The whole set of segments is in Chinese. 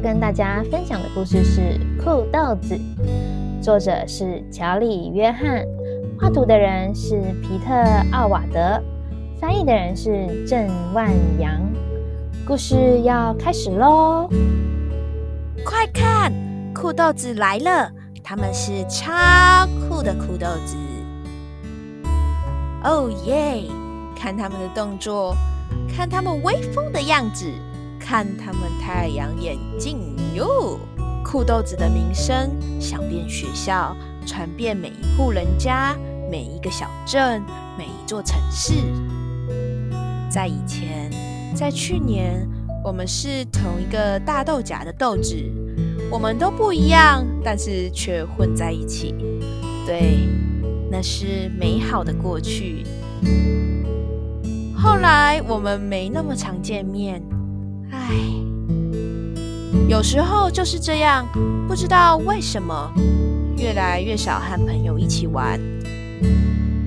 跟大家分享的故事是《酷豆子》，作者是乔里·约翰，画图的人是皮特·奥瓦德，翻译的人是郑万阳。故事要开始喽！快看，酷豆子来了！他们是超酷的酷豆子。哦耶！看他们的动作，看他们威风的样子。看他们太阳眼镜哟！酷豆子的名声响遍学校，传遍每一户人家、每一个小镇、每一座城市。在以前，在去年，我们是同一个大豆荚的豆子，我们都不一样，但是却混在一起。对，那是美好的过去。后来，我们没那么常见面。唉，有时候就是这样，不知道为什么越来越少和朋友一起玩。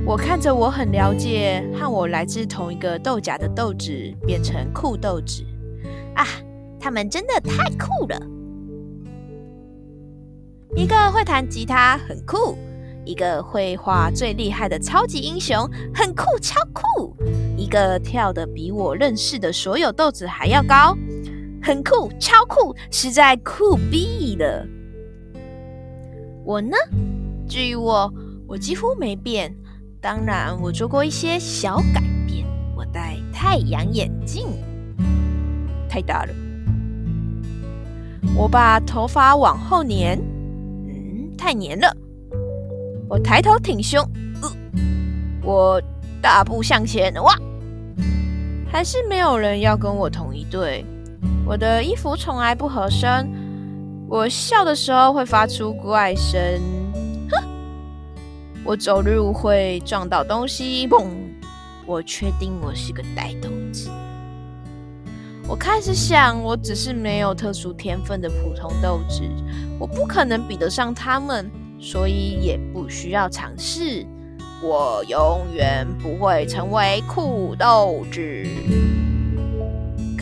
我看着我很了解和我来自同一个豆荚的豆子变成酷豆子啊，他们真的太酷了！一个会弹吉他很酷，一个会画最厉害的超级英雄很酷超酷。一个跳的比我认识的所有豆子还要高，很酷，超酷，实在酷毙了。我呢？至于我，我几乎没变。当然，我做过一些小改变。我戴太阳眼镜，太大了。我把头发往后粘，嗯，太粘了。我抬头挺胸，呃，我大步向前，哇！还是没有人要跟我同一队。我的衣服从来不合身。我笑的时候会发出怪声，哼！我走路会撞到东西，嘣！我确定我是个呆豆子。我开始想，我只是没有特殊天分的普通豆子，我不可能比得上他们，所以也不需要尝试。我永远不会成为酷豆子。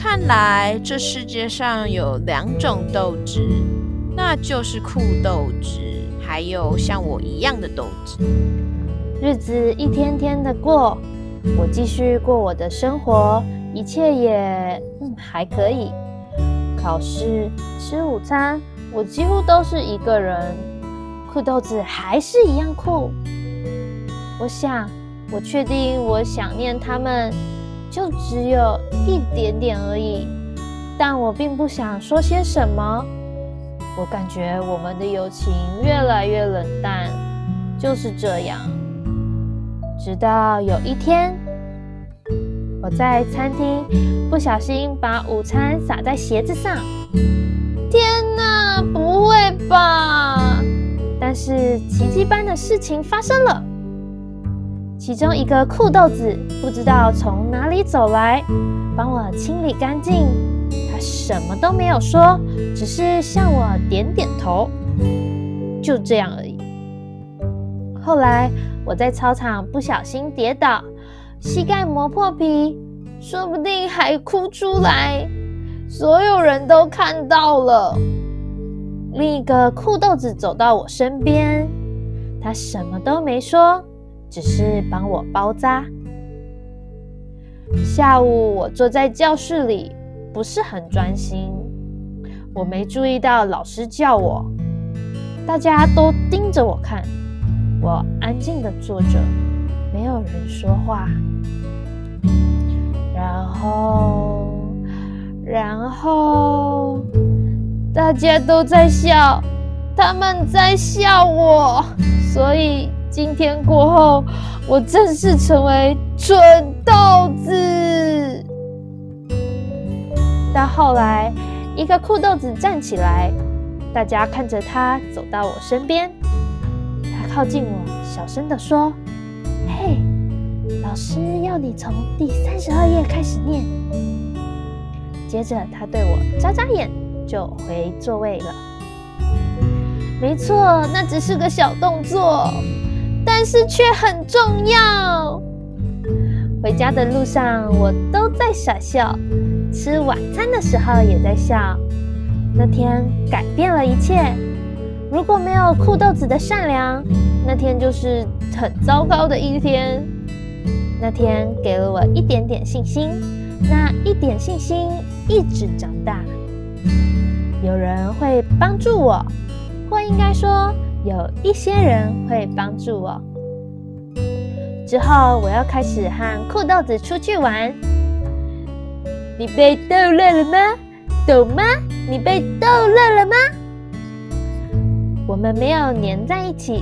看来这世界上有两种豆子，那就是酷豆子，还有像我一样的豆子。日子一天天的过，我继续过我的生活，一切也嗯还可以。考试、吃午餐，我几乎都是一个人。酷豆子还是一样酷。我想，我确定，我想念他们，就只有一点点而已。但我并不想说些什么。我感觉我们的友情越来越冷淡，就是这样。直到有一天，我在餐厅不小心把午餐洒在鞋子上。天哪，不会吧！但是奇迹般的事情发生了。其中一个酷豆子不知道从哪里走来，帮我清理干净。他什么都没有说，只是向我点点头，就这样而已。后来我在操场不小心跌倒，膝盖磨破皮，说不定还哭出来，所有人都看到了。另一个酷豆子走到我身边，他什么都没说。只是帮我包扎。下午我坐在教室里，不是很专心。我没注意到老师叫我，大家都盯着我看。我安静的坐着，没有人说话。然后，然后大家都在笑，他们在笑我，所以。今天过后，我正式成为蠢豆子。到后来，一个酷豆子站起来，大家看着他走到我身边，他靠近我，小声的说：“嘿，老师要你从第三十二页开始念。”接着，他对我眨眨眼，就回座位了。没错，那只是个小动作。但是却很重要。回家的路上，我都在傻笑；吃晚餐的时候也在笑。那天改变了一切。如果没有酷豆子的善良，那天就是很糟糕的一天。那天给了我一点点信心，那一点信心一直长大。有人会帮助我，或应该说有一些人会帮助我。之后我要开始和酷豆子出去玩。你被逗乐了吗？懂吗？你被逗乐了吗？我们没有黏在一起，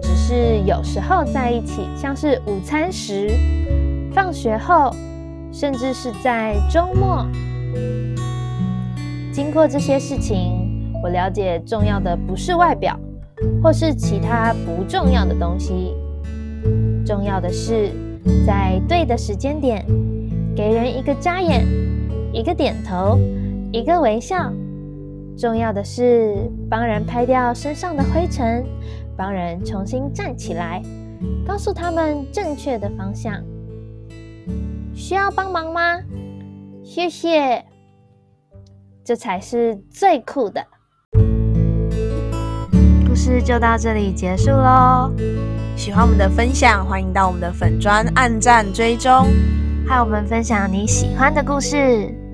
只是有时候在一起，像是午餐时、放学后，甚至是在周末。经过这些事情，我了解重要的不是外表，或是其他不重要的东西，重要的是在对的时间点。给人一个眨眼，一个点头，一个微笑。重要的是帮人拍掉身上的灰尘，帮人重新站起来，告诉他们正确的方向。需要帮忙吗？谢谢。这才是最酷的。故事就到这里结束喽。喜欢我们的分享，欢迎到我们的粉砖按赞追踪。和我们分享你喜欢的故事。